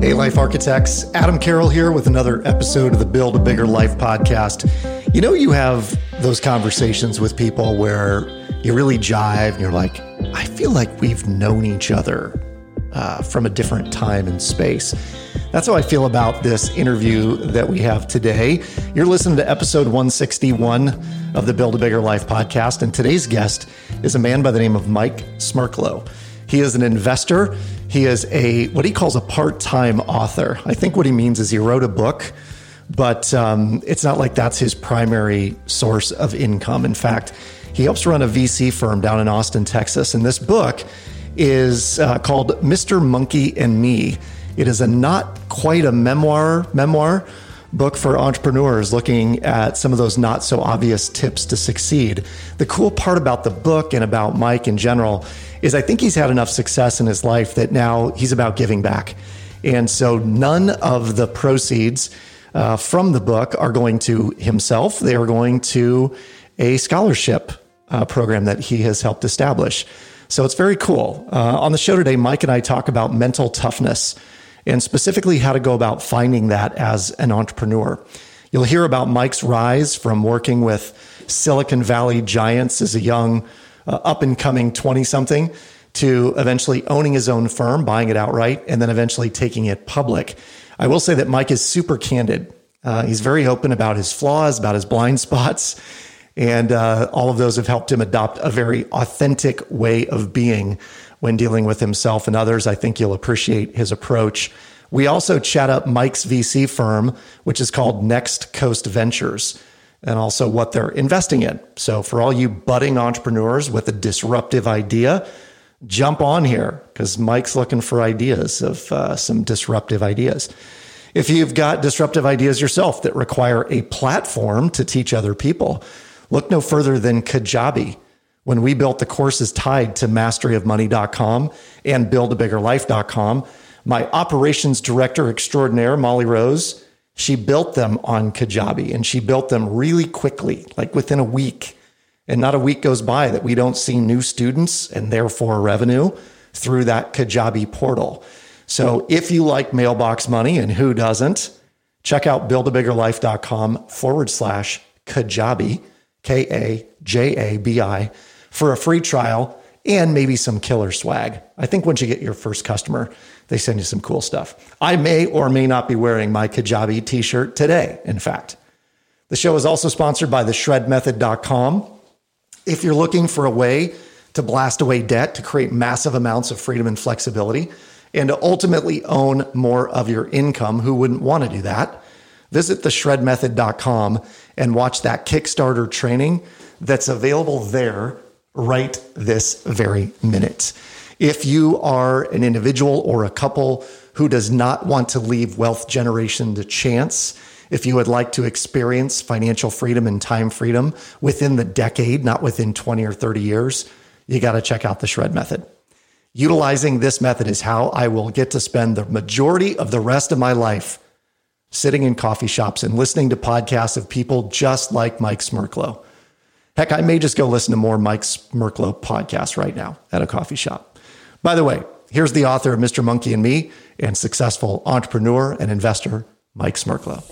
Hey, Life Architects. Adam Carroll here with another episode of the Build a Bigger Life podcast. You know, you have those conversations with people where you really jive and you're like, I feel like we've known each other uh, from a different time and space. That's how I feel about this interview that we have today. You're listening to episode 161 of the Build a Bigger Life podcast, and today's guest is a man by the name of Mike Smerklo. He is an investor. He is a what he calls a part-time author. I think what he means is he wrote a book, but um, it's not like that's his primary source of income. In fact, he helps run a VC firm down in Austin, Texas, and this book is uh, called Mr. Monkey and Me. It is a not quite a memoir memoir book for entrepreneurs looking at some of those not so obvious tips to succeed. The cool part about the book and about Mike in general is I think he's had enough success in his life that now he's about giving back. And so none of the proceeds uh, from the book are going to himself, they are going to a scholarship uh, program that he has helped establish. So it's very cool. Uh, on the show today, Mike and I talk about mental toughness and specifically how to go about finding that as an entrepreneur. You'll hear about Mike's rise from working with Silicon Valley giants as a young, uh, up and coming 20 something to eventually owning his own firm, buying it outright, and then eventually taking it public. I will say that Mike is super candid. Uh, he's very open about his flaws, about his blind spots, and uh, all of those have helped him adopt a very authentic way of being when dealing with himself and others. I think you'll appreciate his approach. We also chat up Mike's VC firm, which is called Next Coast Ventures, and also what they're investing in. So, for all you budding entrepreneurs with a disruptive idea, jump on here because Mike's looking for ideas of uh, some disruptive ideas. If you've got disruptive ideas yourself that require a platform to teach other people, look no further than Kajabi when we built the courses tied to masteryofmoney.com and buildabiggerlife.com, my operations director extraordinaire, Molly Rose, she built them on Kajabi and she built them really quickly, like within a week. And not a week goes by that we don't see new students and therefore revenue through that Kajabi portal. So if you like mailbox money and who doesn't, check out buildabiggerlife.com forward slash Kajabi, K A J A B I for a free trial and maybe some killer swag. I think once you get your first customer, they send you some cool stuff. I may or may not be wearing my Kajabi t shirt today, in fact. The show is also sponsored by the shredmethod.com. If you're looking for a way to blast away debt, to create massive amounts of freedom and flexibility, and to ultimately own more of your income, who wouldn't want to do that? Visit theshredmethod.com and watch that Kickstarter training that's available there right this very minute. If you are an individual or a couple who does not want to leave wealth generation to chance, if you would like to experience financial freedom and time freedom within the decade, not within 20 or 30 years, you got to check out the Shred Method. Utilizing this method is how I will get to spend the majority of the rest of my life sitting in coffee shops and listening to podcasts of people just like Mike Smerklo Heck, I may just go listen to more Mike Smerklo podcasts right now at a coffee shop. By the way, here's the author of Mr. Monkey and Me and successful entrepreneur and investor, Mike Smerklo.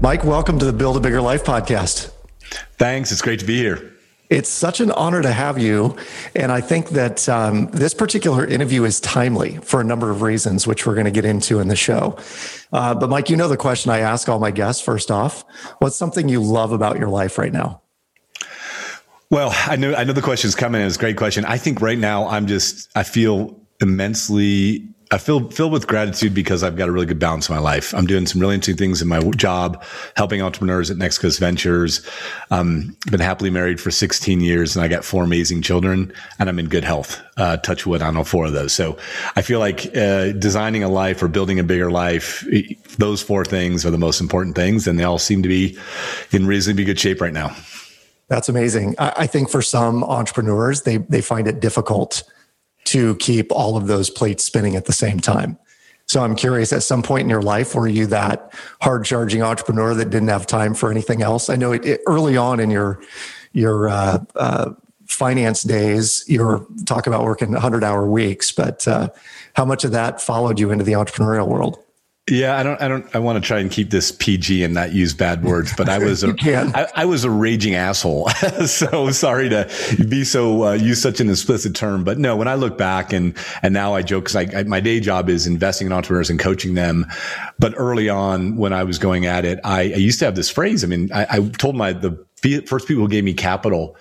Mike, welcome to the Build a Bigger Life podcast. Thanks. It's great to be here. It's such an honor to have you. And I think that um, this particular interview is timely for a number of reasons, which we're going to get into in the show. Uh, but, Mike, you know the question I ask all my guests first off what's something you love about your life right now? Well, I know I know the question is coming. It's a great question. I think right now I'm just I feel immensely I feel filled with gratitude because I've got a really good balance in my life. I'm doing some really interesting things in my job, helping entrepreneurs at Next Coast Ventures. Um, I've been happily married for 16 years, and I got four amazing children, and I'm in good health. Uh, touch wood on all four of those. So I feel like uh, designing a life or building a bigger life, those four things are the most important things, and they all seem to be in reasonably good shape right now. That's amazing. I, I think for some entrepreneurs, they they find it difficult to keep all of those plates spinning at the same time. So I'm curious, at some point in your life, were you that hard charging entrepreneur that didn't have time for anything else? I know it, it, early on in your your uh, uh, finance days, you were talking about working 100 hour weeks, but uh, how much of that followed you into the entrepreneurial world? Yeah, I don't, I don't, I want to try and keep this PG and not use bad words, but I was, a, I, I, was a raging asshole. so sorry to be so, uh, use such an explicit term, but no, when I look back and, and now I joke, cause I, I, my day job is investing in entrepreneurs and coaching them. But early on when I was going at it, I, I used to have this phrase. I mean, I, I told my, the first people who gave me capital,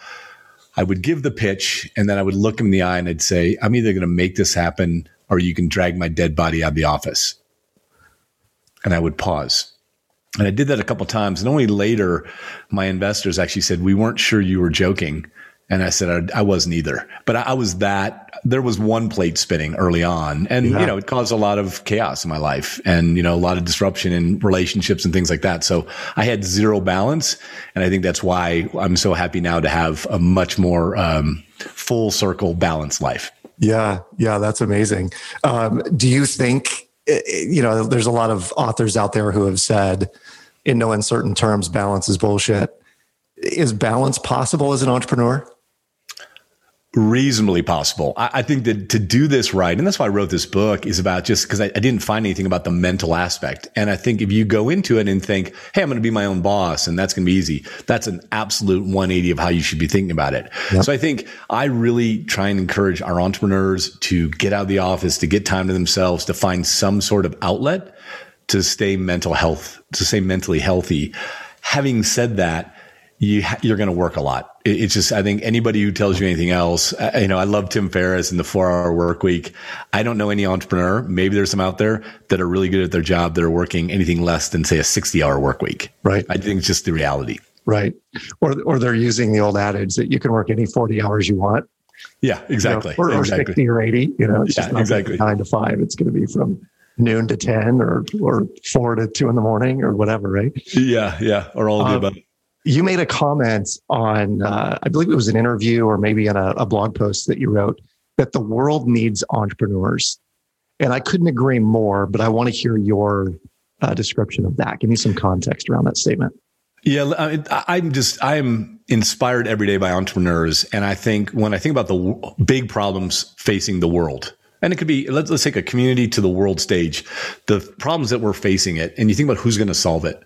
I would give the pitch and then I would look them in the eye and I'd say, I'm either going to make this happen or you can drag my dead body out of the office and I would pause. And I did that a couple times. And only later, my investors actually said, We weren't sure you were joking. And I said, I, I wasn't either. But I, I, was that, there was one plate spinning early on. And, yeah. you know, it caused a lot of chaos in my life and, you know, a lot of disruption in relationships and things like that. So I had zero balance. And I think that's why I'm so happy now to have a much more um, full circle balanced life. Yeah. Yeah. That's amazing. Um, do you think you know, there's a lot of authors out there who have said, in no uncertain terms, balance is bullshit. Is balance possible as an entrepreneur? Reasonably possible. I, I, think that to do this right, and that's why I wrote this book, is about just because I, I, didn't find anything about the mental aspect. And I think if you go into it and think, hey, I'm going to be my own boss and that's going to be easy, that's an absolute 180 of how you should be thinking about it. Yep. So I think I really try and encourage our entrepreneurs to get out of the office, to get time to themselves, to find some sort of outlet to stay mental health, to stay mentally healthy. Having said that, you ha- you're going to work a lot. It, it's just I think anybody who tells you anything else, uh, you know, I love Tim Ferriss and the four hour work week. I don't know any entrepreneur. Maybe there's some out there that are really good at their job that are working anything less than say a 60 hour work week. Right. I think it's just the reality. Right. Or or they're using the old adage that you can work any 40 hours you want. Yeah, exactly. You know, or, exactly. or 60 or 80. You know, it's yeah, just not exactly. nine to five. It's going to be from noon to 10 or or four to two in the morning or whatever, right? Yeah, yeah. Or all of the um, above you made a comment on, uh, I believe it was an interview or maybe in a, a blog post that you wrote that the world needs entrepreneurs. And I couldn't agree more, but I want to hear your uh, description of that. Give me some context around that statement. Yeah, I, am just I'm inspired every day by entrepreneurs, and I think when I think about the big problems facing the world, and it could be let's let's take a community to the world stage, the problems that we're facing it, and you think about who's going to solve it.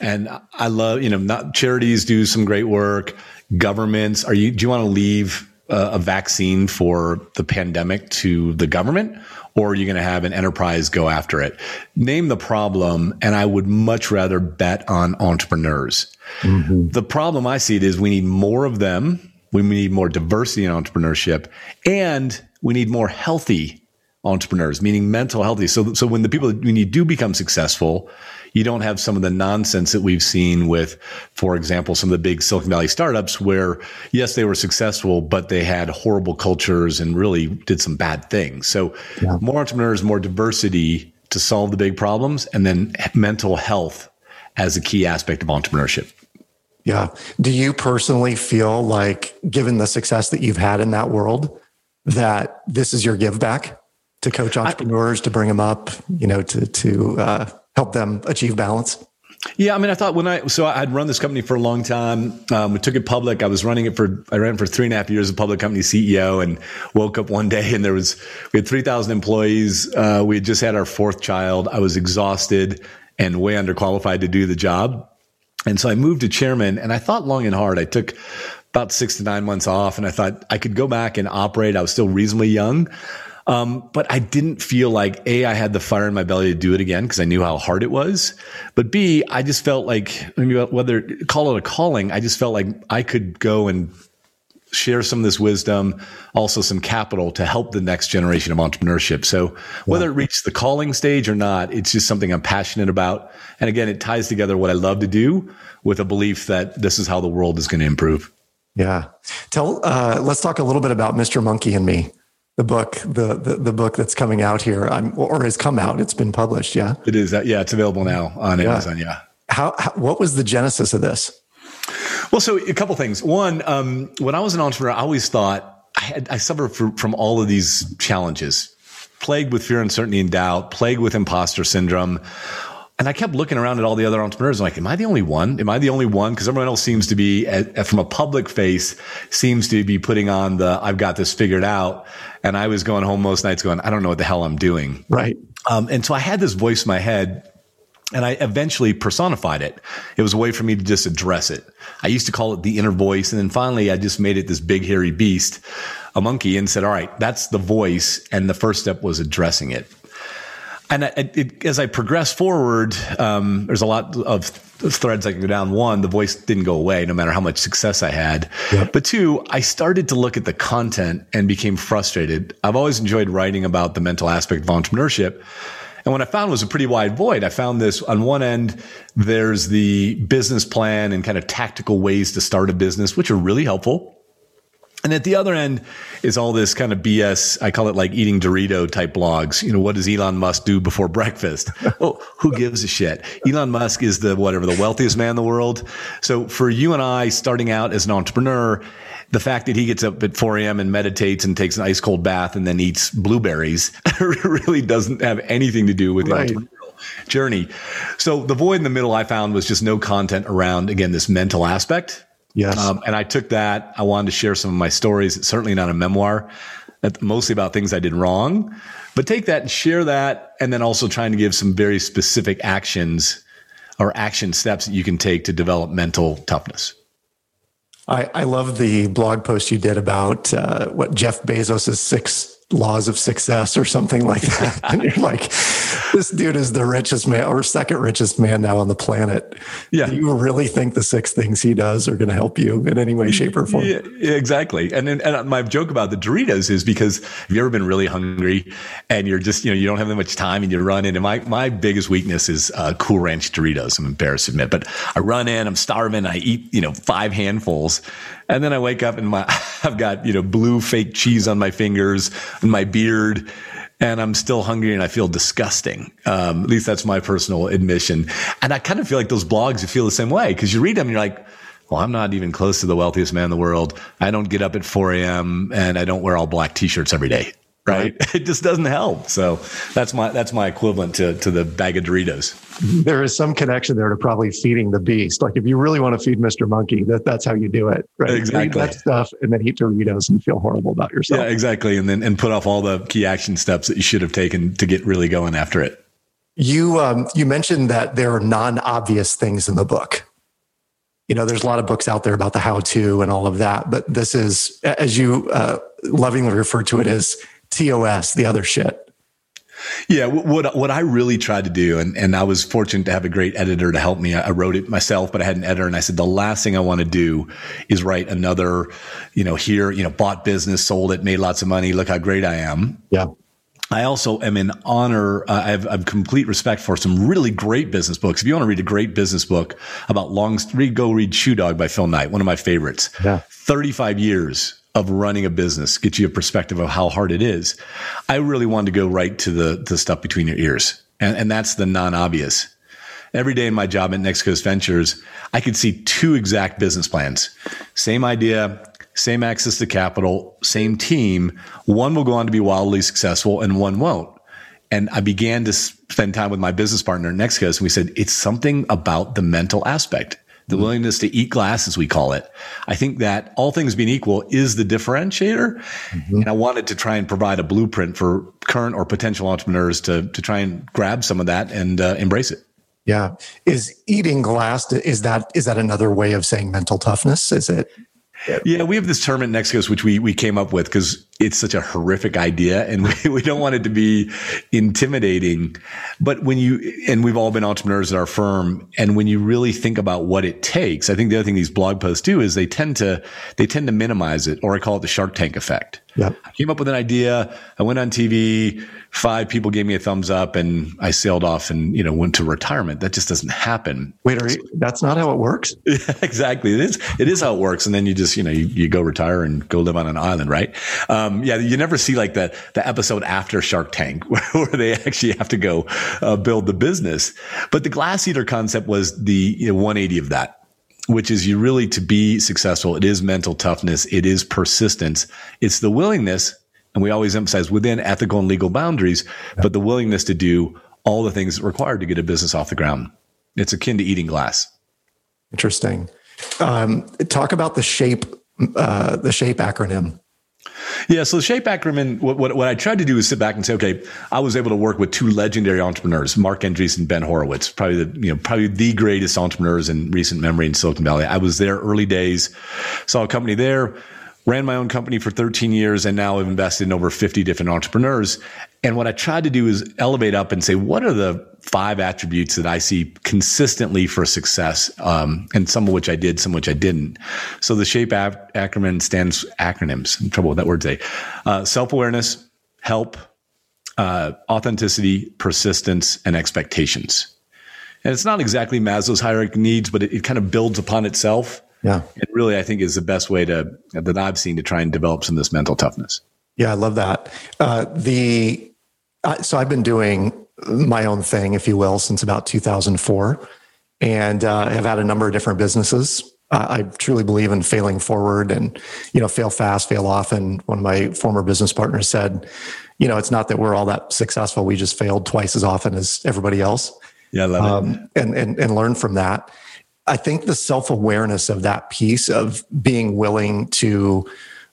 And I love, you know, not charities do some great work. Governments, are you, do you want to leave a, a vaccine for the pandemic to the government? Or are you going to have an enterprise go after it? Name the problem. And I would much rather bet on entrepreneurs. Mm-hmm. The problem I see it is we need more of them. We need more diversity in entrepreneurship and we need more healthy entrepreneurs, meaning mental healthy. So, so when the people, when you do become successful, you don't have some of the nonsense that we've seen with, for example, some of the big Silicon Valley startups where, yes, they were successful, but they had horrible cultures and really did some bad things. So yeah. more entrepreneurs, more diversity to solve the big problems, and then mental health as a key aspect of entrepreneurship. Yeah. Do you personally feel like, given the success that you've had in that world, that this is your give back to coach entrepreneurs, I, to bring them up, you know, to to uh, help them achieve balance? Yeah, I mean, I thought when I so I'd run this company for a long time. Um, we took it public. I was running it for I ran for three and a half years as a public company CEO, and woke up one day and there was we had three thousand employees. Uh, we had just had our fourth child. I was exhausted and way underqualified to do the job, and so I moved to chairman. And I thought long and hard. I took about six to nine months off, and I thought I could go back and operate. I was still reasonably young. Um, but I didn't feel like A, I had the fire in my belly to do it again because I knew how hard it was. But B, I just felt like, I mean, whether call it a calling, I just felt like I could go and share some of this wisdom, also some capital to help the next generation of entrepreneurship. So whether it reached the calling stage or not, it's just something I'm passionate about. And again, it ties together what I love to do with a belief that this is how the world is going to improve. Yeah. Tell, uh, let's talk a little bit about Mr. Monkey and me the book, the, the, the book that's coming out here, I'm, or has come out. It's been published. Yeah, it is. Yeah, it's available now on yeah. Amazon. Yeah. How, how, What was the genesis of this? Well, so a couple things. One, um, when I was an entrepreneur, I always thought I, had, I suffered from, from all of these challenges, plagued with fear, uncertainty, and doubt, plagued with imposter syndrome. And I kept looking around at all the other entrepreneurs. I'm like, am I the only one? Am I the only one? Because everyone else seems to be, from a public face, seems to be putting on the I've got this figured out. And I was going home most nights going, I don't know what the hell I'm doing. Right. Um, and so I had this voice in my head and I eventually personified it. It was a way for me to just address it. I used to call it the inner voice. And then finally, I just made it this big, hairy beast, a monkey, and said, all right, that's the voice. And the first step was addressing it. And it, it, as I progressed forward, um, there's a lot of threads I can go down. One, the voice didn't go away no matter how much success I had. Yep. But two, I started to look at the content and became frustrated. I've always enjoyed writing about the mental aspect of entrepreneurship. And what I found was a pretty wide void. I found this on one end, there's the business plan and kind of tactical ways to start a business, which are really helpful. And at the other end is all this kind of BS. I call it like eating Dorito type blogs. You know, what does Elon Musk do before breakfast? well, who gives a shit? Elon Musk is the whatever, the wealthiest man in the world. So for you and I starting out as an entrepreneur, the fact that he gets up at 4 a.m. and meditates and takes an ice cold bath and then eats blueberries really doesn't have anything to do with right. the journey. So the void in the middle I found was just no content around, again, this mental aspect Yes. Um, and I took that. I wanted to share some of my stories. It's certainly not a memoir. Mostly about things I did wrong, but take that and share that. And then also trying to give some very specific actions or action steps that you can take to develop mental toughness. I, I love the blog post you did about uh, what Jeff Bezos' six laws of success or something like that. and you're like, this dude is the richest man or second richest man now on the planet. Yeah. Do you really think the six things he does are going to help you in any way, shape, or form? Yeah, exactly. And, and my joke about the Doritos is because have you ever been really hungry and you're just, you know, you don't have that much time and you run in. And my, my biggest weakness is uh, Cool Ranch Doritos. I'm embarrassed to admit, but I run in, I'm starving, I eat, you know, five handfuls. And then I wake up and my, I've got, you know, blue fake cheese on my fingers and my beard and I'm still hungry and I feel disgusting. Um, at least that's my personal admission. And I kind of feel like those blogs, you feel the same way because you read them and you're like, well, I'm not even close to the wealthiest man in the world. I don't get up at 4 a.m. and I don't wear all black t-shirts every day right? It just doesn't help. So that's my that's my equivalent to to the bag of Doritos. There is some connection there to probably feeding the beast. Like if you really want to feed Mr. Monkey, that that's how you do it, right? Exactly. Eat that stuff and then eat Doritos and feel horrible about yourself. Yeah, exactly. And then and put off all the key action steps that you should have taken to get really going after it. You um, you mentioned that there are non-obvious things in the book. You know, there's a lot of books out there about the how-to and all of that, but this is, as you uh, lovingly refer to it as TOS, the other shit. Yeah, what what I really tried to do, and, and I was fortunate to have a great editor to help me. I wrote it myself, but I had an editor, and I said the last thing I want to do is write another, you know, here, you know, bought business, sold it, made lots of money. Look how great I am. Yeah. I also am in honor. Uh, I, have, I have complete respect for some really great business books. If you want to read a great business book about long, read, go read Shoe Dog by Phil Knight, one of my favorites. Yeah. 35 years of running a business, get you a perspective of how hard it is. I really wanted to go right to the, the stuff between your ears. And, and that's the non obvious. Every day in my job at Next Coast Ventures, I could see two exact business plans. Same idea, same access to capital, same team. One will go on to be wildly successful and one won't. And I began to spend time with my business partner at Next Coast and we said, it's something about the mental aspect the willingness to eat glass, as we call it. I think that all things being equal is the differentiator. Mm-hmm. And I wanted to try and provide a blueprint for current or potential entrepreneurs to, to try and grab some of that and uh, embrace it. Yeah. Is eating glass, is that, is that another way of saying mental toughness? Is it? Yeah, we have this term at Next Coast, which we, we came up with because it's such a horrific idea and we, we don't want it to be intimidating. But when you, and we've all been entrepreneurs at our firm. And when you really think about what it takes, I think the other thing these blog posts do is they tend to, they tend to minimize it or I call it the shark tank effect. Yep. I came up with an idea. I went on TV. Five people gave me a thumbs up and I sailed off and, you know, went to retirement. That just doesn't happen. Wait, you, that's not how it works? Exactly. It is, it is how it works. And then you just, you know, you, you go retire and go live on an island, right? Um, yeah, you never see like the, the episode after Shark Tank where, where they actually have to go uh, build the business. But the glass eater concept was the you know, 180 of that which is you really to be successful. It is mental toughness. It is persistence. It's the willingness. And we always emphasize within ethical and legal boundaries, but the willingness to do all the things required to get a business off the ground. It's akin to eating glass. Interesting. Um, talk about the shape, uh, the shape acronym. Yeah, so Shape acronym, what, what, what, I tried to do is sit back and say, okay, I was able to work with two legendary entrepreneurs, Marc Andreessen and Ben Horowitz, probably the, you know, probably the greatest entrepreneurs in recent memory in Silicon Valley. I was there early days, saw a company there, ran my own company for 13 years, and now I've invested in over 50 different entrepreneurs. And what I tried to do is elevate up and say, what are the five attributes that I see consistently for success, um, and some of which I did, some of which I didn't. So the SHAPE acronym stands acronyms. I'm in trouble with that word today. Uh, Self awareness, help, uh, authenticity, persistence, and expectations. And it's not exactly Maslow's hierarchy needs, but it, it kind of builds upon itself. Yeah. It really, I think, is the best way to that I've seen to try and develop some of this mental toughness. Yeah, I love that. Uh, the so I've been doing my own thing, if you will, since about 2004, and uh, have had a number of different businesses. I truly believe in failing forward and you know fail fast, fail often. One of my former business partners said, you know, it's not that we're all that successful; we just failed twice as often as everybody else. Yeah, I love um, it. And and and learn from that. I think the self awareness of that piece of being willing to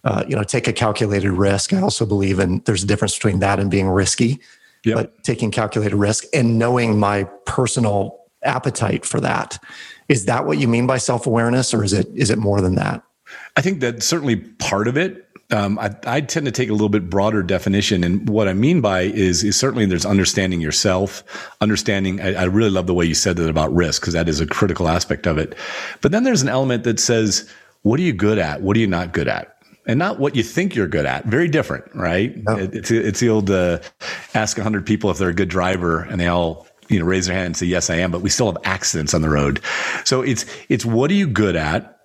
uh, you know, take a calculated risk. I also believe in there's a difference between that and being risky, yep. but taking calculated risk and knowing my personal appetite for that. Is that what you mean by self awareness, or is it is it more than that? I think that's certainly part of it. Um, I, I, tend to take a little bit broader definition, and what I mean by is is certainly there's understanding yourself, understanding. I, I really love the way you said that about risk because that is a critical aspect of it. But then there's an element that says, what are you good at? What are you not good at? And not what you think you're good at. Very different, right? No. It, it's it's the old uh, ask hundred people if they're a good driver, and they all you know raise their hand and say yes, I am. But we still have accidents on the road. So it's it's what are you good at?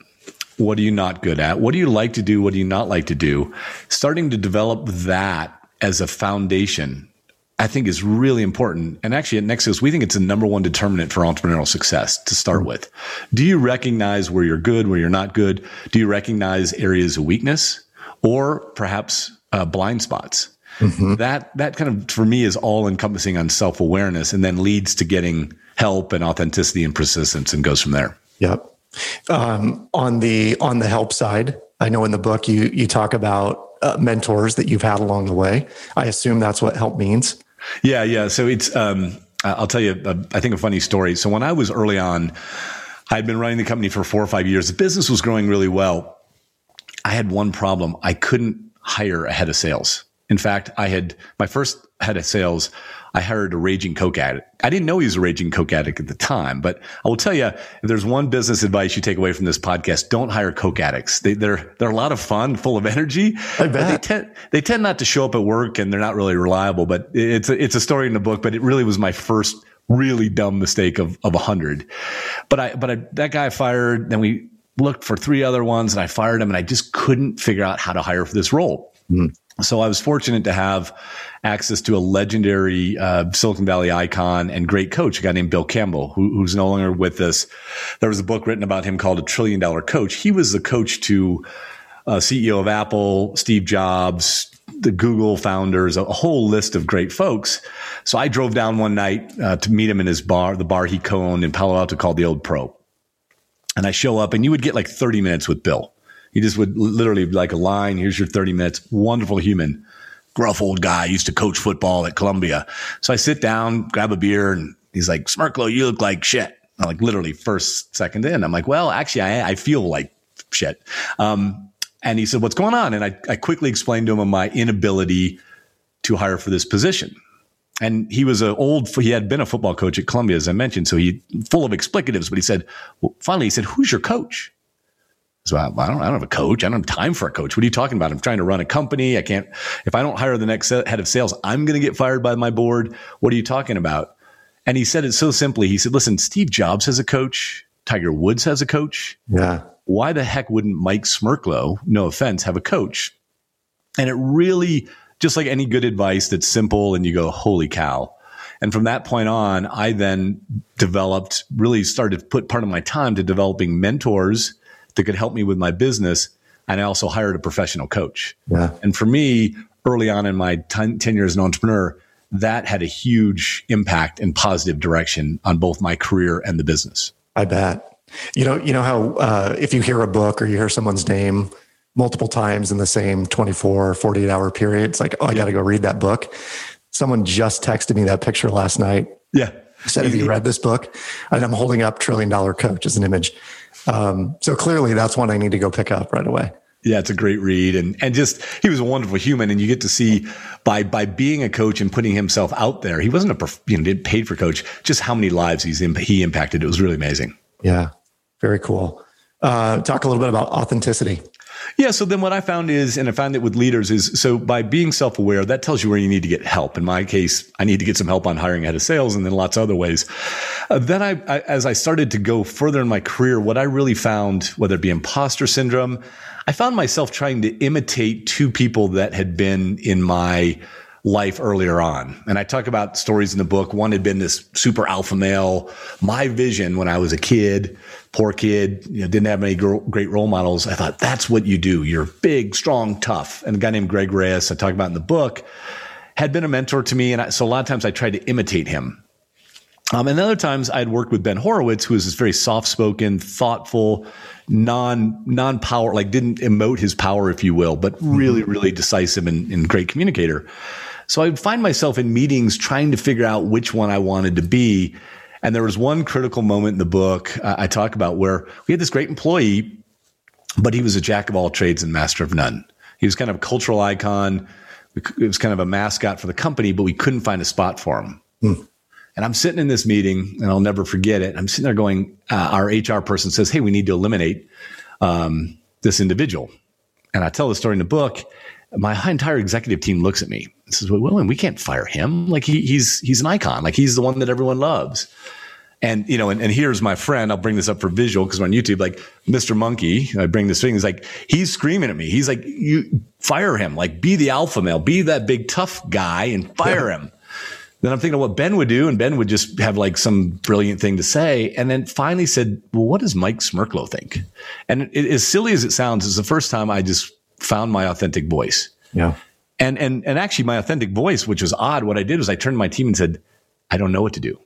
What are you not good at? What do you like to do? What do you not like to do? Starting to develop that as a foundation I think is really important. And actually at Next Coast, we think it's the number one determinant for entrepreneurial success to start mm-hmm. with. Do you recognize where you're good, where you're not good? Do you recognize areas of weakness or perhaps uh, blind spots? Mm-hmm. That, that kind of, for me, is all encompassing on self awareness and then leads to getting help and authenticity and persistence and goes from there. Yep. Um, on the, on the help side, I know in the book you, you talk about uh, mentors that you've had along the way. I assume that's what help means. Yeah, yeah. So it's um, I'll tell you, a, I think a funny story. So when I was early on, I'd been running the company for four or five years. The business was growing really well. I had one problem. I couldn't hire a head of sales. In fact, I had my first head of sales. I hired a raging coke addict. I didn't know he was a raging coke addict at the time, but I will tell you, if there's one business advice you take away from this podcast, don't hire coke addicts. They, are they're, they're a lot of fun, full of energy. I bet. they tend they tend not to show up at work, and they're not really reliable. But it's a, it's a story in the book. But it really was my first really dumb mistake of of a hundred. But I but I, that guy fired. Then we looked for three other ones, and I fired him, and I just couldn't figure out how to hire for this role. Mm. So I was fortunate to have access to a legendary uh, Silicon Valley icon and great coach, a guy named Bill Campbell, who, who's no longer with us. There was a book written about him called A Trillion Dollar Coach. He was the coach to uh, CEO of Apple, Steve Jobs, the Google founders, a whole list of great folks. So I drove down one night uh, to meet him in his bar, the bar he co-owned in Palo Alto called the Old Pro. And I show up and you would get like 30 minutes with Bill. He just would literally like a line. Here's your 30 minutes. Wonderful human gruff old guy, used to coach football at Columbia. So I sit down, grab a beer, and he's like, Smerklo, you look like shit. I'm like literally first second in. I'm like, well, actually, I, I feel like shit. Um, and he said, what's going on? And I, I quickly explained to him my inability to hire for this position. And he was an old, he had been a football coach at Columbia, as I mentioned. So he full of explicatives, but he said, well, finally, he said, who's your coach? So I, I, don't, I don't have a coach. I don't have time for a coach. What are you talking about? I'm trying to run a company. I can't, if I don't hire the next head of sales, I'm going to get fired by my board. What are you talking about? And he said it so simply. He said, listen, Steve Jobs has a coach. Tiger Woods has a coach. Yeah. Why the heck wouldn't Mike Smerklo, no offense, have a coach? And it really, just like any good advice that's simple and you go, holy cow. And from that point on, I then developed, really started to put part of my time to developing mentors that could help me with my business. And I also hired a professional coach. Yeah. And for me, early on in my 10, 10 years as an entrepreneur, that had a huge impact and positive direction on both my career and the business. I bet. You know, you know how uh, if you hear a book or you hear someone's name multiple times in the same 24 48 hour period, it's like, oh, I yeah. got to go read that book. Someone just texted me that picture last night. Yeah. Said, have you read this book? And I'm holding up Trillion Dollar Coach as an image. Um, so clearly that's one I need to go pick up right away. Yeah, it's a great read, and and just he was a wonderful human, and you get to see by by being a coach and putting himself out there. He wasn't a you know paid for coach, just how many lives he's he impacted. It was really amazing. Yeah, very cool. Uh, talk a little bit about authenticity. Yeah. So then what I found is, and I found it with leaders is so by being self aware, that tells you where you need to get help. In my case, I need to get some help on hiring ahead of sales and then lots of other ways. Uh, then I, I, as I started to go further in my career, what I really found, whether it be imposter syndrome, I found myself trying to imitate two people that had been in my life earlier on. And I talk about stories in the book. One had been this super alpha male. My vision when I was a kid, poor kid, you know, didn't have any great role models. I thought that's what you do. You're big, strong, tough. And a guy named Greg Reyes, I talk about in the book, had been a mentor to me. And I, so a lot of times I tried to imitate him. Um, and other times I'd worked with Ben Horowitz, who was this very soft spoken, thoughtful, non non power, like didn't emote his power, if you will, but really, mm-hmm. really decisive and, and great communicator. So I would find myself in meetings trying to figure out which one I wanted to be. And there was one critical moment in the book uh, I talk about where we had this great employee, but he was a jack of all trades and master of none. He was kind of a cultural icon. It was kind of a mascot for the company, but we couldn't find a spot for him. Mm. And I'm sitting in this meeting, and I'll never forget it. I'm sitting there going, uh, our HR person says, "Hey, we need to eliminate um, this individual." And I tell the story in the book. My entire executive team looks at me and says, "Well, we can't fire him. Like he, he's he's an icon. Like he's the one that everyone loves." And you know, and, and here's my friend. I'll bring this up for visual because we're on YouTube. Like Mr. Monkey, I bring this thing. He's like, he's screaming at me. He's like, "You fire him! Like, be the alpha male, be that big tough guy, and fire him." Then I'm thinking of what Ben would do, and Ben would just have like some brilliant thing to say. And then finally said, Well, what does Mike Smerklo think? And it, as silly as it sounds, it's the first time I just found my authentic voice. Yeah. And and and actually my authentic voice, which was odd, what I did was I turned to my team and said, I don't know what to do.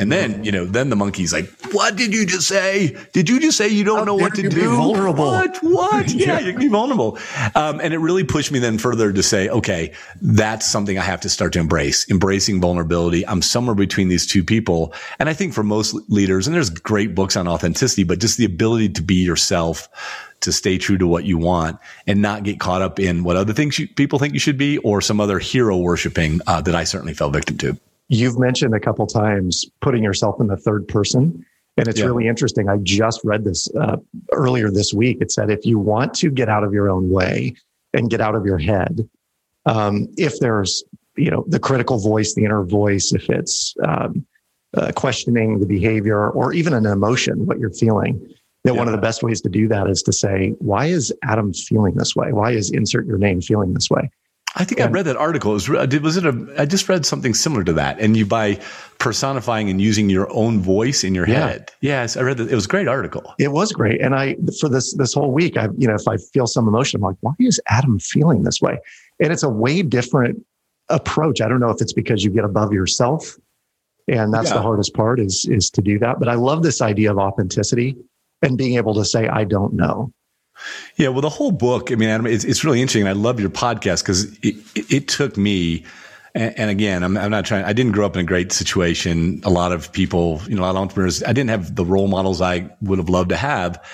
And then, you know, then the monkey's like, what did you just say? Did you just say you don't How know what to do? vulnerable. What? What? yeah, you can be vulnerable. Um, and it really pushed me then further to say, okay, that's something I have to start to embrace, embracing vulnerability. I'm somewhere between these two people. And I think for most leaders, and there's great books on authenticity, but just the ability to be yourself, to stay true to what you want and not get caught up in what other things you, people think you should be or some other hero worshiping uh, that I certainly fell victim to. You've mentioned a couple times putting yourself in the third person. And it's yeah. really interesting. I just read this uh, earlier this week. It said if you want to get out of your own way and get out of your head, um, if there's you know the critical voice, the inner voice, if it's um, uh, questioning the behavior or even an emotion, what you're feeling, that yeah. one of the best ways to do that is to say, why is Adam feeling this way? Why is insert your name feeling this way? I think and, I read that article. It was, uh, was it a, I just read something similar to that. And you, by personifying and using your own voice in your yeah. head. Yes. I read that. It was a great article. It was great. And I, for this, this whole week, I, you know, if I feel some emotion, I'm like, why is Adam feeling this way? And it's a way different approach. I don't know if it's because you get above yourself and that's yeah. the hardest part is, is to do that. But I love this idea of authenticity and being able to say, I don't know. Yeah, well, the whole book, I mean, Adam, it's, it's really interesting. I love your podcast because it, it, it, took me, and, and again, I'm, I'm, not trying, I didn't grow up in a great situation. A lot of people, you know, a lot of entrepreneurs, I didn't have the role models I would have loved to have.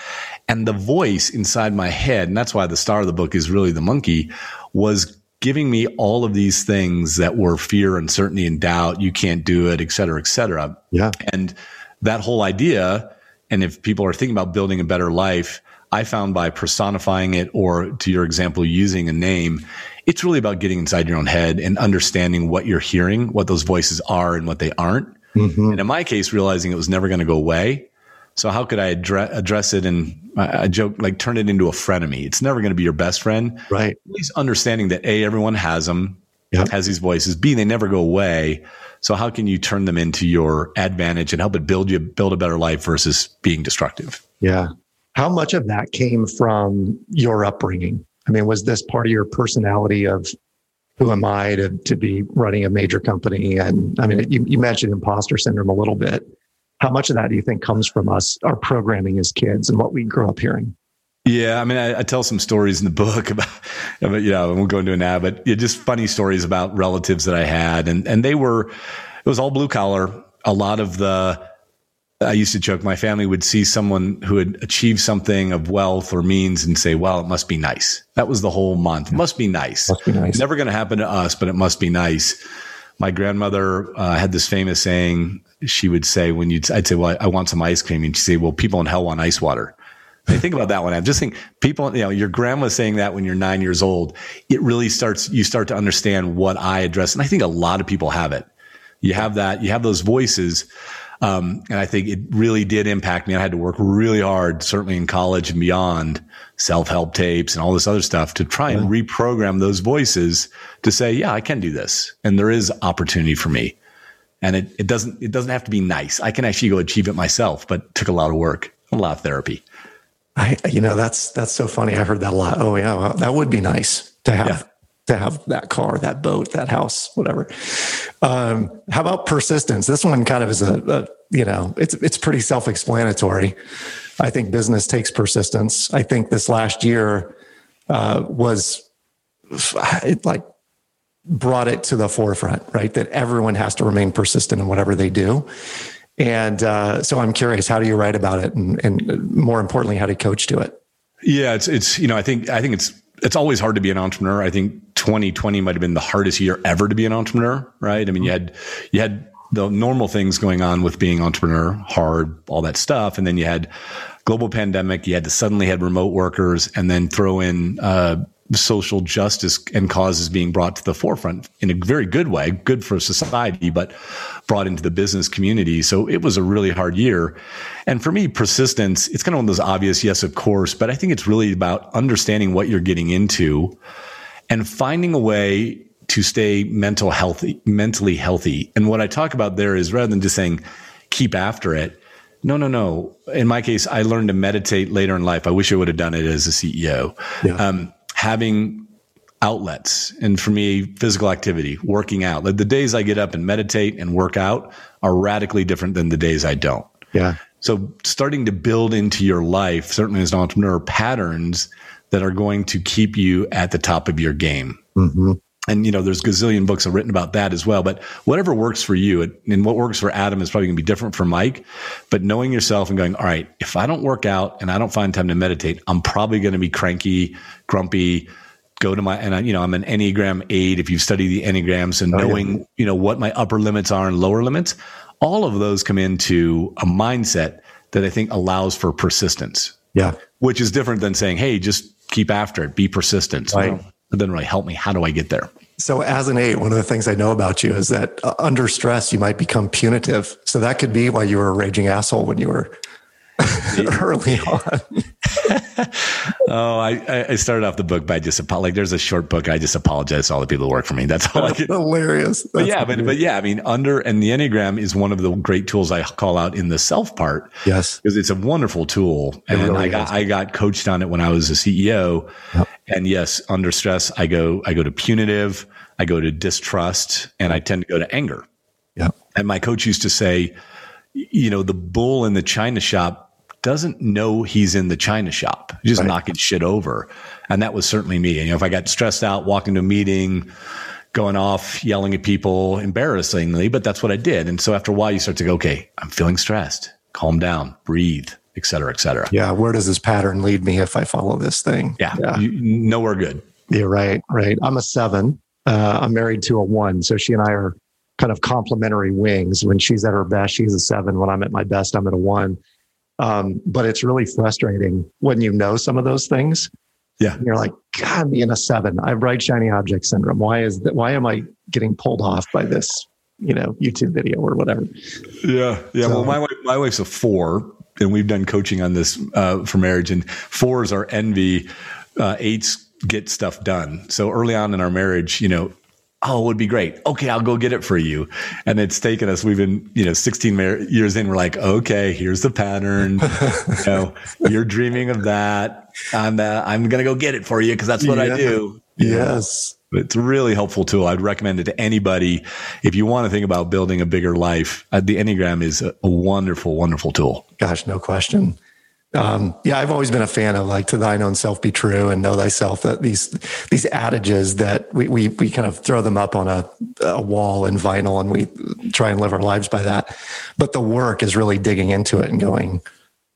And the voice inside my head, and that's why the star of the book is really the monkey, was giving me all of these things that were fear, uncertainty, and doubt. You can't do it, et cetera, et cetera. Yeah. And that whole idea, and if people are thinking about building a better life, I found by personifying it or to your example, using a name, it's really about getting inside your own head and understanding what you're hearing, what those voices are and what they aren't. Mm-hmm. And in my case, realizing it was never going to go away. So how could I address, address it and I joke like turn it into a frenemy? It's never going to be your best friend. Right. At least understanding that A, everyone has them, yep. has these voices. B, they never go away. So how can you turn them into your advantage and help it build you, build a better life versus being destructive? Yeah. How much of that came from your upbringing? I mean, was this part of your personality of who am I to, to be running a major company? And I mean, you, you mentioned imposter syndrome a little bit. How much of that do you think comes from us, our programming as kids and what we grew up hearing? Yeah, I mean, I, I, tell some stories in the book about, about you know, I won't go into it now, but yeah, just funny stories about relatives that I had, and and they were, it was all blue collar. A lot of the, I used to joke, my family would see someone who had achieved something of wealth or means and say, "Well, it must be nice." That was the whole month. Must be nice. Must be nice. Never going to happen to us, but it must be nice. My grandmother uh, had this famous saying. She would say when you'd, I'd say, "Well, I, I want some ice cream," and she'd say, "Well, people in hell want ice water." I think about that one. I'm just think people, you know, your grandma saying that when you're nine years old, it really starts, you start to understand what I address. And I think a lot of people have it. You have that, you have those voices. Um, and I think it really did impact me. I had to work really hard, certainly in college and beyond, self help tapes and all this other stuff to try and reprogram those voices to say, yeah, I can do this. And there is opportunity for me. And it, it doesn't, it doesn't have to be nice. I can actually go achieve it myself, but it took a lot of work, a lot of therapy. I, you know, that's that's so funny. I heard that a lot. Oh yeah, well, that would be nice to have yeah. to have that car, that boat, that house, whatever. Um, how about persistence? This one kind of is a, a you know, it's it's pretty self-explanatory. I think business takes persistence. I think this last year uh, was it like brought it to the forefront, right? That everyone has to remain persistent in whatever they do. And uh, so I'm curious, how do you write about it, and, and more importantly, how do you coach to it? Yeah, it's it's you know I think I think it's it's always hard to be an entrepreneur. I think 2020 might have been the hardest year ever to be an entrepreneur, right? I mean, you had you had the normal things going on with being entrepreneur, hard, all that stuff, and then you had global pandemic. You had to suddenly had remote workers, and then throw in uh, social justice and causes being brought to the forefront in a very good way, good for society, but brought into the business community. So it was a really hard year. And for me, persistence, it's kind of one of those obvious, yes, of course, but I think it's really about understanding what you're getting into and finding a way to stay mental healthy, mentally healthy. And what I talk about there is rather than just saying, keep after it. No, no, no. In my case, I learned to meditate later in life. I wish I would have done it as a CEO. Yeah. Um, having outlets and for me physical activity working out. Like the days i get up and meditate and work out are radically different than the days i don't. Yeah. So starting to build into your life certainly as an entrepreneur patterns that are going to keep you at the top of your game. Mm-hmm. And you know there's gazillion books written about that as well but whatever works for you and what works for adam is probably going to be different for mike but knowing yourself and going all right if i don't work out and i don't find time to meditate i'm probably going to be cranky grumpy go to my and I, you know I'm an Enneagram eight. If you've studied the Enneagrams and oh, knowing yeah. you know what my upper limits are and lower limits, all of those come into a mindset that I think allows for persistence. Yeah, which is different than saying, "Hey, just keep after it, be persistent." Right. It doesn't really help me. How do I get there? So, as an eight, one of the things I know about you is that uh, under stress, you might become punitive. So that could be why you were a raging asshole when you were early on. oh, I, I started off the book by just like there's a short book. I just apologize to all the people who work for me. That's all That's I can. Hilarious. That's but yeah, but but yeah, I mean, under and the Enneagram is one of the great tools I call out in the self part. Yes, because it's a wonderful tool, and really I got is. I got coached on it when I was a CEO. Yep. And yes, under stress, I go I go to punitive, I go to distrust, and I tend to go to anger. Yeah. And my coach used to say, you know, the bull in the china shop doesn't know he's in the china shop, he's just right. knocking shit over. And that was certainly me. And, you know, if I got stressed out, walking to a meeting, going off, yelling at people embarrassingly, but that's what I did. And so after a while, you start to go, okay, I'm feeling stressed. Calm down, breathe, et cetera, et cetera. Yeah. Where does this pattern lead me if I follow this thing? Yeah. yeah. You, nowhere good. Yeah. Right. Right. I'm a seven. Uh, I'm married to a one. So she and I are kind of complementary wings. When she's at her best, she's a seven. When I'm at my best, I'm at a one. Um, but it's really frustrating when you know some of those things. Yeah. you're like, God, being a seven, I have bright shiny object syndrome. Why is that? Why am I getting pulled off by this, you know, YouTube video or whatever? Yeah. Yeah. So, well, my wife, my wife's a four and we've done coaching on this, uh, for marriage and fours are envy. Uh, eights get stuff done. So early on in our marriage, you know, oh, it would be great. Okay, I'll go get it for you. And it's taken us, we've been, you know, 16 years in, we're like, okay, here's the pattern. you know, you're dreaming of that. I'm, uh, I'm going to go get it for you because that's what yeah. I do. Yes. It's a really helpful tool. I'd recommend it to anybody. If you want to think about building a bigger life, uh, the Enneagram is a, a wonderful, wonderful tool. Gosh, no question. Um, yeah, I've always been a fan of like to thine own self be true and know thyself that these, these adages that we, we, we kind of throw them up on a, a wall in vinyl and we try and live our lives by that. But the work is really digging into it and going,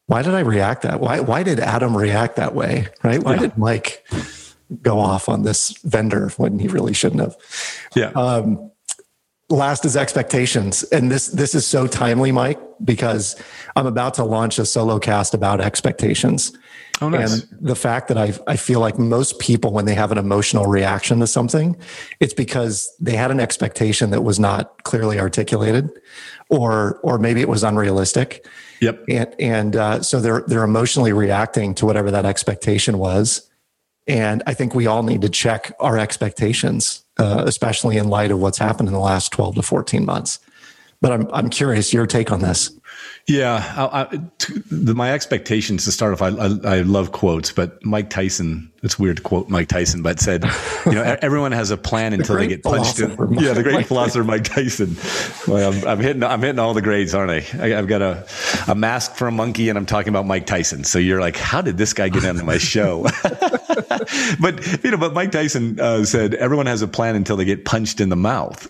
why did I react that? Why, why did Adam react that way? Right. Why yeah. did Mike go off on this vendor when he really shouldn't have. Yeah. Um, last is expectations, and this this is so timely, Mike, because I'm about to launch a solo cast about expectations. Oh, nice. And the fact that I I feel like most people when they have an emotional reaction to something, it's because they had an expectation that was not clearly articulated, or or maybe it was unrealistic. Yep. And and uh, so they're they're emotionally reacting to whatever that expectation was and I think we all need to check our expectations, uh, especially in light of what's happened in the last 12 to 14 months. But I'm, I'm curious your take on this. Yeah, I, I, the, my expectations to start off. I, I, I, love quotes, but Mike Tyson. It's weird to quote Mike Tyson, but said, you know, everyone has a plan until they get punched in. Yeah, the great Mike philosopher Mike Tyson. Well, I'm, I'm, hitting. I'm hitting all the grades, aren't I? I have got a a mask for a monkey, and I'm talking about Mike Tyson. So you're like, how did this guy get into my show? but you know, but Mike Tyson uh, said everyone has a plan until they get punched in the mouth.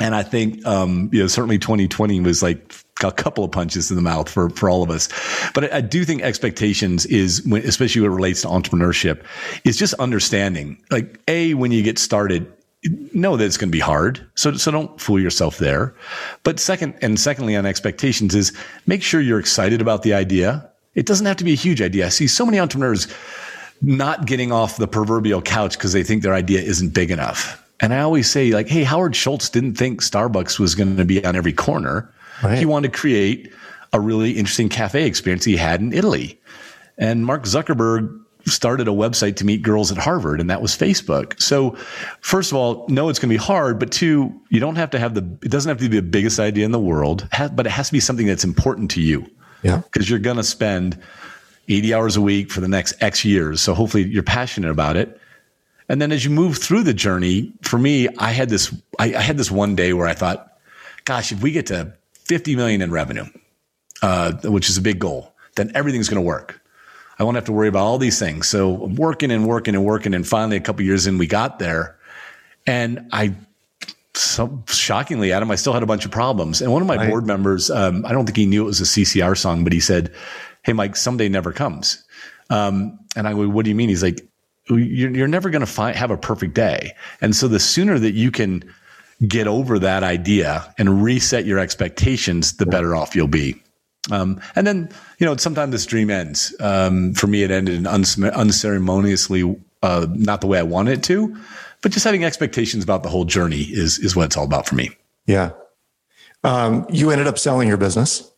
And I think, um, you know, certainly 2020 was like a couple of punches in the mouth for, for all of us. But I, I do think expectations is when, especially when it relates to entrepreneurship is just understanding like, A, when you get started, know that it's going to be hard. So, so don't fool yourself there. But second, and secondly on expectations is make sure you're excited about the idea. It doesn't have to be a huge idea. I see so many entrepreneurs not getting off the proverbial couch because they think their idea isn't big enough. And I always say, like, hey, Howard Schultz didn't think Starbucks was going to be on every corner. Right. He wanted to create a really interesting cafe experience he had in Italy. And Mark Zuckerberg started a website to meet girls at Harvard, and that was Facebook. So, first of all, no, it's going to be hard, but two, you don't have to have the, it doesn't have to be the biggest idea in the world, but it has to be something that's important to you. Yeah. Because you're going to spend 80 hours a week for the next X years. So, hopefully, you're passionate about it. And then as you move through the journey, for me, I had this, I, I had this one day where I thought, gosh, if we get to 50 million in revenue, uh, which is a big goal, then everything's going to work. I won't have to worry about all these things. So I'm working and working and working. And finally, a couple years in, we got there. And I, so shockingly, Adam, I still had a bunch of problems. And one of my right. board members, um, I don't think he knew it was a CCR song, but he said, Hey, Mike, someday never comes. Um, and I go, What do you mean? He's like, You're, you're never going to find, have a perfect day. And so the sooner that you can get over that idea and reset your expectations, the better off you'll be. Um, and then, you know, sometimes this dream ends. Um, for me, it ended in unceremoniously, uh, not the way I wanted it to, but just having expectations about the whole journey is is what it's all about for me. Yeah. Um, you ended up selling your business.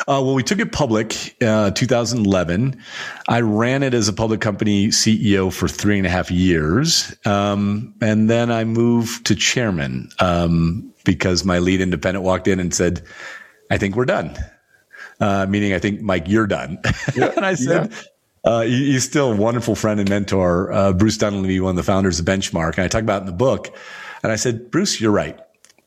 Uh, well, we took it public, uh, 2011. I ran it as a public company CEO for three and a half years. Um, and then I moved to chairman, um, because my lead independent walked in and said, I think we're done. Uh, meaning I think, Mike, you're done. Yeah. and I said, yeah. Uh, he's still a wonderful friend and mentor. Uh, Bruce Dunlevie, one of the founders of Benchmark. And I talk about in the book. And I said, Bruce, you're right.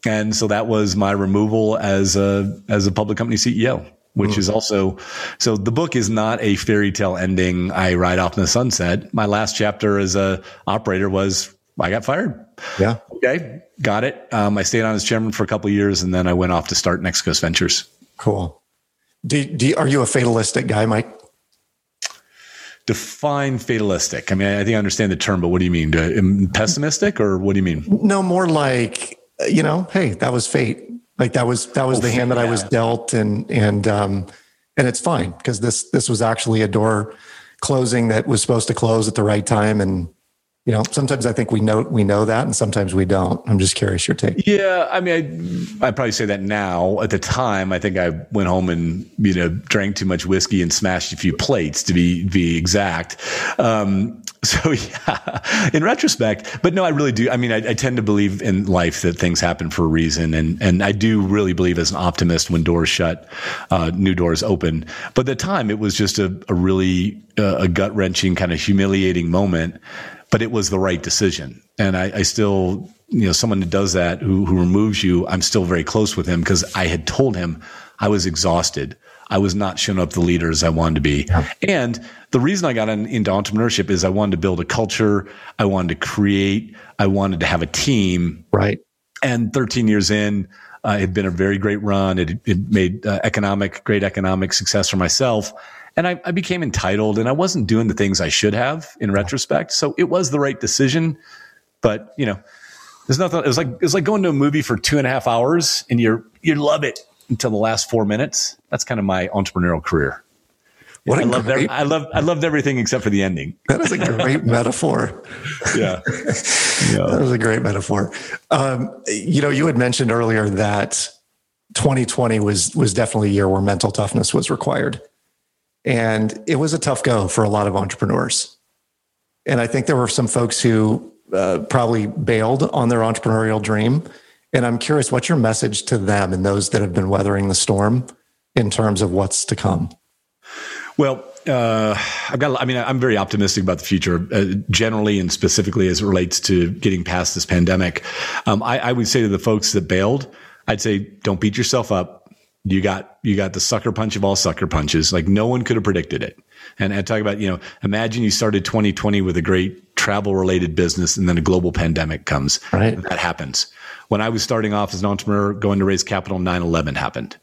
And so that was my removal as a, as a public company CEO, which mm. is also, so the book is not a fairy tale ending. I ride off in the sunset. My last chapter as a operator was I got fired. Yeah. Okay. Got it. Um, I stayed on as chairman for a couple years and then I went off to start Next Coast Ventures. Cool. Do, do, are you a fatalistic guy, Mike? define fatalistic? I mean, I think I understand the term, but what do you mean? pessimistic or what do you mean? No, more like you know, hey, that was fate. Like that was that was oh, the hand that yeah. I was dealt, and and um, and it's fine because this this was actually a door closing that was supposed to close at the right time, and you know, sometimes I think we know we know that, and sometimes we don't. I'm just curious your take. Yeah, I mean, I I probably say that now. At the time, I think I went home and you know drank too much whiskey and smashed a few plates to be be exact. Um, So yeah, in retrospect, but no, I really do. I mean, I, I, tend to believe in life that things happen for a reason, and and I do really believe as an optimist when doors shut, uh, new doors open. But at the time, it was just a, a really uh, a gut wrenching kind of humiliating moment, but it was the right decision, and I, I still. You know, someone who does that, who who removes you, I'm still very close with him because I had told him I was exhausted. I was not showing up the leader as I wanted to be. Yeah. And the reason I got in, into entrepreneurship is I wanted to build a culture. I wanted to create. I wanted to have a team. Right. And 13 years in, uh, it had been a very great run. It, it made uh, economic, great economic success for myself. And I, I, became entitled and I wasn't doing the things I should have in retrospect. So it was the right decision. But, you know, there's nothing, it was like, it was like going to a movie for two and a half hours and you're, you love it until the last four minutes. That's kind of my entrepreneurial career. What I loved, great, every, I loved I loved everything except for the ending. That is a great metaphor. Yeah. yeah. That was a great metaphor. Um, you know, you had mentioned earlier that 2020 was was definitely a year where mental toughness was required. And it was a tough go for a lot of entrepreneurs. And I think there were some folks who uh, probably bailed on their entrepreneurial dream and I'm curious, what's your message to them and those that have been weathering the storm in terms of what's to come? Well, uh, I've got. I mean, I'm very optimistic about the future, uh, generally and specifically as it relates to getting past this pandemic. Um, I, I, would say to the folks that bailed, I'd say, don't beat yourself up. You got you got the sucker punch of all sucker punches. Like no one could have predicted it. And I talk about, you know, imagine you started 2020 with a great travel related business, and then a global pandemic comes. Right. That happens when I was starting off as an entrepreneur, going to raise capital, 9 11 happened.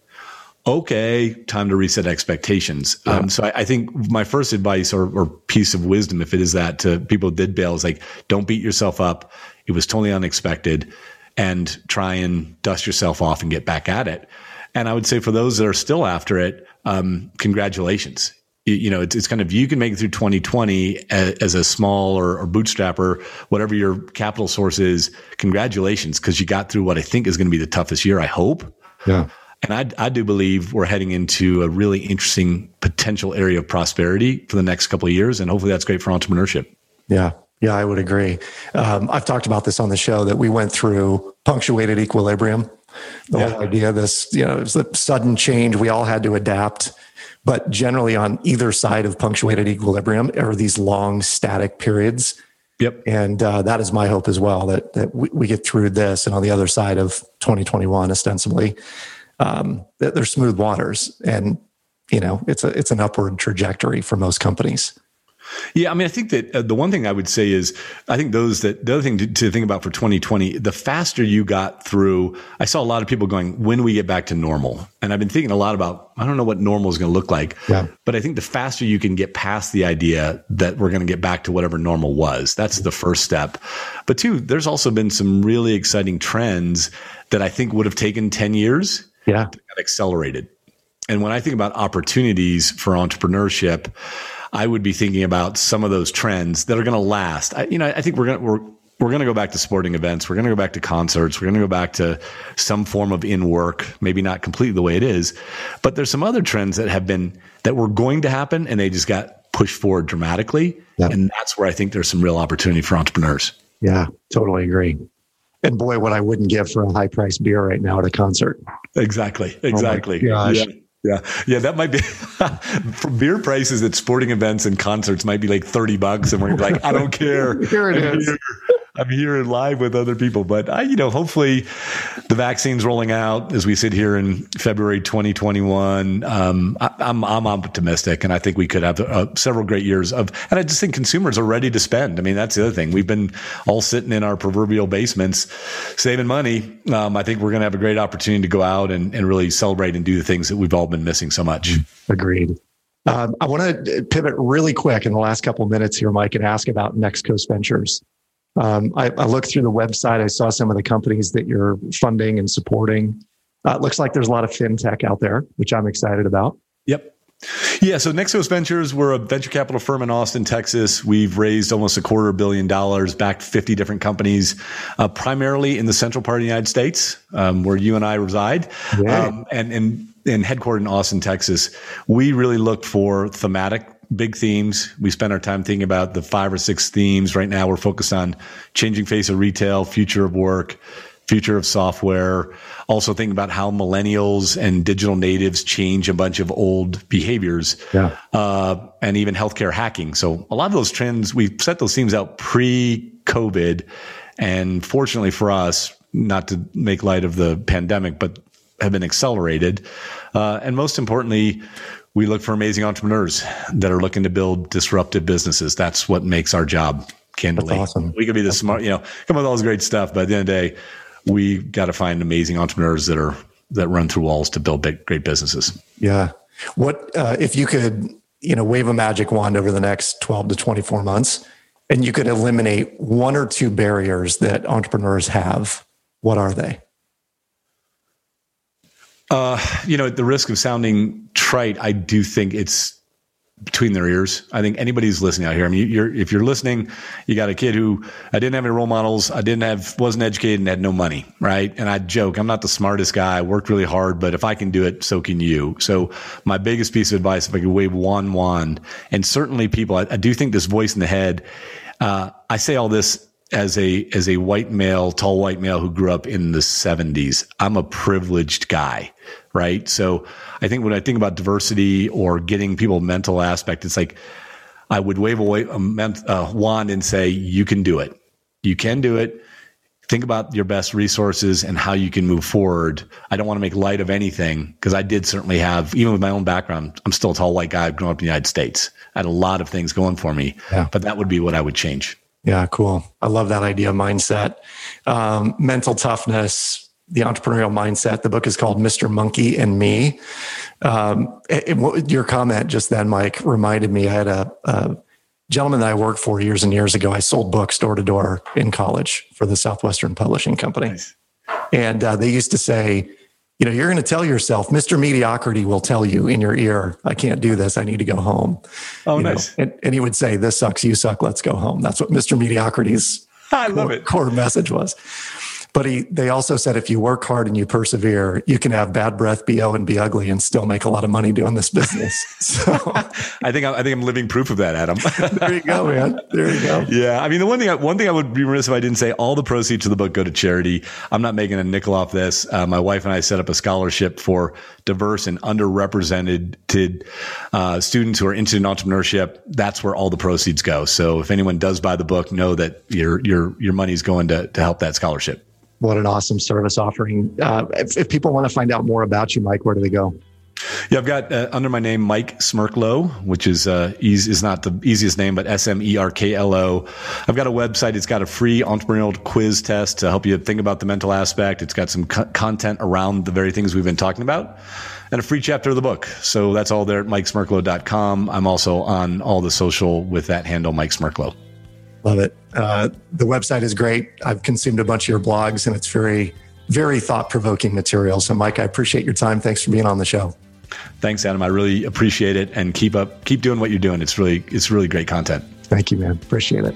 Okay, time to reset expectations. Yeah. Um, so I, I, think my first advice or, or, piece of wisdom, if it is that to people who did bail, is like, don't beat yourself up. It was totally unexpected and try and dust yourself off and get back at it. And I would say for those that are still after it, um, congratulations you know, it's, it's kind of you can make it through 2020 as, as a small or, or bootstrapper, whatever your capital source is. Congratulations, because you got through what I think is going to be the toughest year. I hope. Yeah. And I, I do believe we're heading into a really interesting potential area of prosperity for the next couple of years, and hopefully that's great for entrepreneurship. Yeah, yeah, I would agree. Um, I've talked about this on the show that we went through punctuated equilibrium. The yeah. whole idea, of this you know, it was the sudden change. We all had to adapt but generally, on either side of punctuated equilibrium are these long static periods. Yep. And uh, that is my hope as well that, that we, we, get through this and on the other side of 2021, ostensibly, um, that there's smooth waters and, you know, it's a, it's an upward trajectory for most companies. Yeah, I mean, I think that uh, the one thing I would say is, I think those that the other thing to, to, think about for 2020, the faster you got through, I saw a lot of people going, when we get back to normal? And I've been thinking a lot about, I don't know what normal is going to look like, yeah. but I think the faster you can get past the idea that we're going to get back to whatever normal was, that's the first step. But two, there's also been some really exciting trends that I think would have taken 10 years. Yeah. accelerated. And when I think about opportunities for entrepreneurship, I would be thinking about some of those trends that are going to last. I, you know, I think we're going to, we're, we're going to go back to sporting events. We're going to go back to concerts. We're going to go back to some form of in work, maybe not completely the way it is, but there's some other trends that have been, that were going to happen and they just got pushed forward dramatically. Yep. And that's where I think there's some real opportunity for entrepreneurs. Yeah, totally agree. And boy, what I wouldn't give for a high priced beer right now at a concert. Exactly. Exactly. Oh yeah. Yeah, yeah, that might be for beer prices at sporting events and concerts might be like thirty bucks, and we're like, I don't care. Here it is. Here. I'm here live with other people, but I, you know, hopefully the vaccine's rolling out as we sit here in February 2021. Um, I, am I'm, I'm optimistic, and I think we could have uh, several great years of. And I just think consumers are ready to spend. I mean, that's the other thing. We've been all sitting in our proverbial basements saving money. Um, I think we're going to have a great opportunity to go out and, and really celebrate and do the things that we've all been missing so much. Agreed. Um, I want to pivot really quick in the last couple of minutes here, Mike, and ask about Next Coast Ventures. Um, I, I, looked through the website. I saw some of the companies that you're funding and supporting. Uh, it looks like there's a lot of fintech out there, which I'm excited about. Yep. Yeah, so Next Coast Ventures, we're a venture capital firm in Austin, Texas. We've raised almost a quarter billion dollars, backed 50 different companies, uh, primarily in the central part of the United States, um, where you and I reside, yeah. um, and, and, and headquartered in Austin, Texas. We really look for thematic big themes. We spend our time thinking about the five or six themes. Right now, we're focused on changing face of retail, future of work, future of software. Also thinking about how millennials and digital natives change a bunch of old behaviors. Yeah. Uh, and even healthcare hacking. So a lot of those trends, we set those themes out pre COVID. And fortunately for us, not to make light of the pandemic, but have been accelerated. Uh, and most importantly, we look for amazing entrepreneurs that are looking to build disruptive businesses. That's what makes our job. Candidly, That's awesome. we could be the smart, you know, come up with all this great stuff, but at the end of the day, we got to find amazing entrepreneurs that are that run through walls to build big, great businesses. Yeah. What uh, if you could, you know, wave a magic wand over the next twelve to twenty four months, and you could eliminate one or two barriers that entrepreneurs have? What are they? Uh, you know, at the risk of sounding trite, I do think it's between their ears. I think anybody who's listening out here, I mean, you're, if you're listening, you got a kid who I didn't have any role models. I didn't have, wasn't educated and had no money. Right. And I joke, I'm not the smartest guy. I worked really hard, but if I can do it, so can you. So my biggest piece of advice, if I could wave one wand and certainly people, I, I do think this voice in the head, uh, I say all this as a as a white male, tall white male who grew up in the 70s. I'm a privileged guy, right? So I think when I think about diversity or getting people mental aspect, it's like I would wave away a, ment- a wand and say, "You can do it. You can do it." Think about your best resources and how you can move forward. I don't want to make light of anything because I did certainly have, even with my own background, I'm still a tall white guy. I've grown up in the United States. I had a lot of things going for me, Yeah. but that would be what I would change. Yeah, cool. I love that idea of mindset. Um, mental toughness, the entrepreneurial mindset. The book is called Mr. Monkey and Me. Um, it- it- what- your comment just then, Mike, reminded me. I had a, a gentleman that I worked for years and years ago. I sold books door to door in college for the Southwestern Publishing Company. Nice. And uh, they used to say, you know, you're going to tell yourself, Mr. Mediocrity will tell you in your ear, I can't do this. I need to go home. Oh, You nice. and, and he would say, this sucks. You suck. Let's go home. That's what Mr. Mediocrity's I love core, it. core message was. But he, they also said, if you work hard and you persevere, you can have bad breath, be ill, and be ugly, and still make a lot of money doing this business. So I think I, I think I'm living proof of that, Adam. there you go, man. There you go. yeah, I mean the one thing I, one thing I would be remiss if I didn't say all the proceeds of the book go to charity. I'm not making a nickel off this. Uh, my wife and I set up a scholarship for diverse and underrepresented uh, students who are interested in entrepreneurship. That's where all the proceeds go. So if anyone does buy the book, know that your your your money's going to to help that scholarship. What an awesome service offering. Uh, if, if people want to find out more about you, Mike, where do they go? Yeah, I've got uh, under my name Mike Smerklo, which is uh, easy, is not the easiest name, but S M E R K L O. I've got a website. It's got a free entrepreneurial quiz test to help you think about the mental aspect. It's got some co- content around the very things we've been talking about, and a free chapter of the book. So that's all there at mikesmerklo.com. I'm also on all the social with that handle, Mike Smerklo. Love it. Uh, the website is great. I've consumed a bunch of your blogs, and it's very, very thought provoking material. So, Mike, I appreciate your time. Thanks for being on the show. Thanks, Adam. I really appreciate it, and keep up, keep doing what you're doing. It's really, it's really great content. Thank you, man. Appreciate it.